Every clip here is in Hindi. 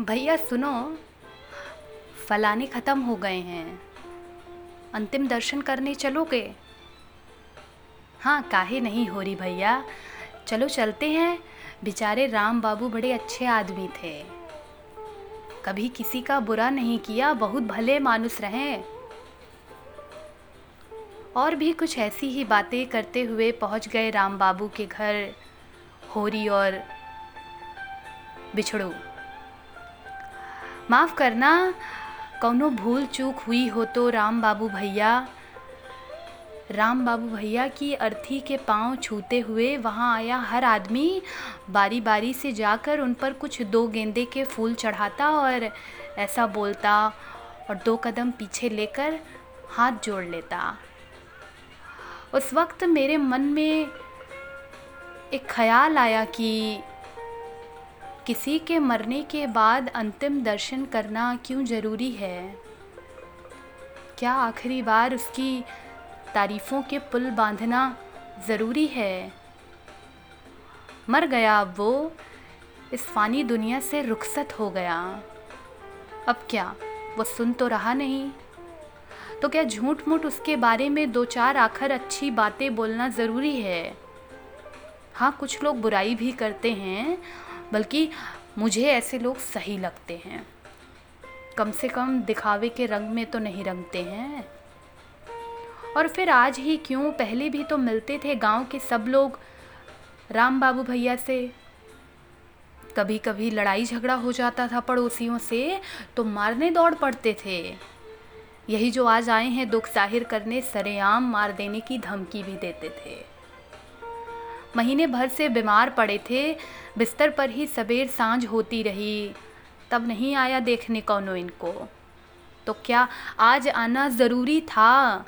भैया, सुनो। फलाने ख़त्म हो गए हैं। अंतिम दर्शन करने चलोगे? हाँ काहे नहीं हो रही भैया। चलो, चलते हैं। बेचारे राम बाबू बड़े अच्छे आदमी थे। कभी किसी का बुरा नहीं किया, बहुत भले मानुस रहे। और भी कुछ ऐसी ही बातें करते हुए पहुँच गए राम बाबू के घर। होरी और बिछड़ू। माफ़ करना, कौनो भूल चूक हुई हो तो राम बाबू भैया। राम बाबू भैया की अर्थी के पाँव छूते हुए वहाँ आया हर आदमी। बारी बारी से जाकर उन पर कुछ दो गेंदे के फूल चढ़ाता और ऐसा बोलता और दो कदम पीछे लेकर हाथ जोड़ लेता। उस वक्त मेरे मन में एक ख्याल आया कि किसी के मरने के बाद अंतिम दर्शन करना क्यों ज़रूरी है? क्या आखिरी बार उसकी तारीफ़ों के पुल बांधना ज़रूरी है? मर गया अब वो, इस फ़ानी दुनिया से रुखसत हो गया। अब क्या, वो सुन तो रहा नहीं? तो क्या झूठ मूठ उसके बारे में दो चार आखिर अच्छी बातें बोलना ज़रूरी है? हाँ कुछ लोग बुराई भी करते हैं बल्कि मुझे ऐसे लोग सही लगते हैं। कम से कम दिखावे के रंग में तो नहीं रंगते हैं। और फिर आज ही क्यों? पहले भी तो मिलते थे गाँव के सब लोग राम बाबू भैया से। कभी कभी लड़ाई झगड़ा हो जाता था पड़ोसियों से तो मारने दौड़ पड़ते थे। यही जो आज आए हैं दुख ज़ाहिर करने, सरेआम मार देने की धमकी भी देते थे। महीने भर से बीमार पड़े थे, बिस्तर पर ही सवेर साँझ होती रही, तब नहीं आया देखने कौनो इनको। तो क्या आज आना ज़रूरी था?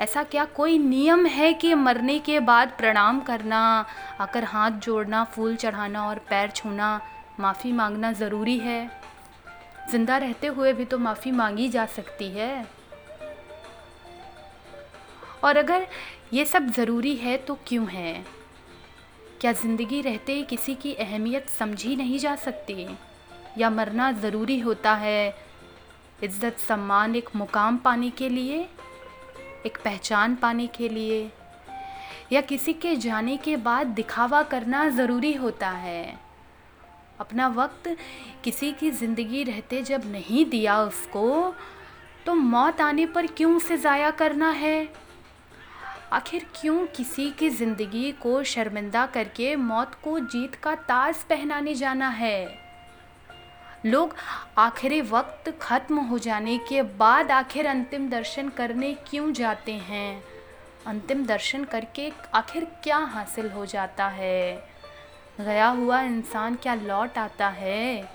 ऐसा क्या कोई नियम है कि मरने के बाद प्रणाम करना, आकर हाथ जोड़ना, फूल चढ़ाना और पैर छूना माफ़ी मांगना ज़रूरी है? ज़िंदा रहते हुए भी तो माफ़ी मांगी जा सकती है। और अगर ये सब ज़रूरी है तो क्यों है? क्या ज़िंदगी रहते किसी की अहमियत समझी नहीं जा सकती? या मरना ज़रूरी होता है इज़्ज़त सम्मान एक मुकाम पाने के लिए? एक पहचान पाने के लिए? या किसी के जाने के बाद दिखावा करना ज़रूरी होता है? अपना वक्त किसी की ज़िंदगी रहते जब नहीं दिया उसको तो मौत आने पर क्यों उसे ज़ाया करना है? आखिर क्यों किसी की ज़िंदगी को शर्मिंदा करके मौत को जीत का ताज पहनाने जाना है? लोग आखिरी वक्त ख़त्म हो जाने के बाद आखिर अंतिम दर्शन करने क्यों जाते हैं? अंतिम दर्शन करके आखिर क्या हासिल हो जाता है? गया हुआ इंसान क्या लौट आता है?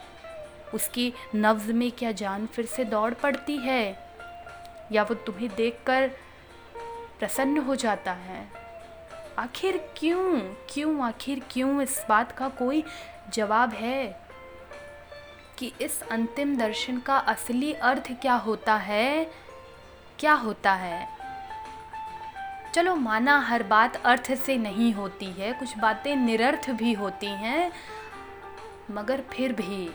उसकी नब्ज़ में क्या जान फिर से दौड़ पड़ती है? या वो तुम्हें देखकर प्रसन्न हो जाता है। आखिर क्यों? क्यों, आखिर क्यों इस बात का कोई जवाब है? कि इस अंतिम दर्शन का असली अर्थ क्या होता है? क्या होता है? चलो, माना हर बात अर्थ से नहीं होती है, कुछ बातें निरर्थ भी होती हैं, मगर फिर भी।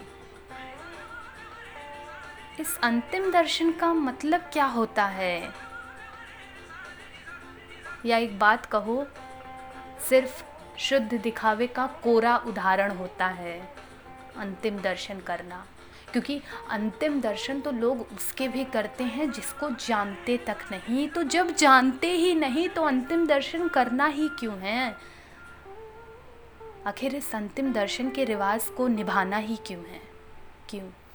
इस अंतिम दर्शन का मतलब क्या होता है? या एक बात कहो, सिर्फ़ शुद्ध दिखावे का कोरा उदाहरण होता है अंतिम दर्शन करना। क्योंकि अंतिम दर्शन तो लोग उसके भी करते हैं जिसको जानते तक नहीं। तो जब जानते ही नहीं तो अंतिम दर्शन करना ही क्यों है? आखिर इस अंतिम दर्शन के रिवाज को निभाना ही क्यों है? क्यों?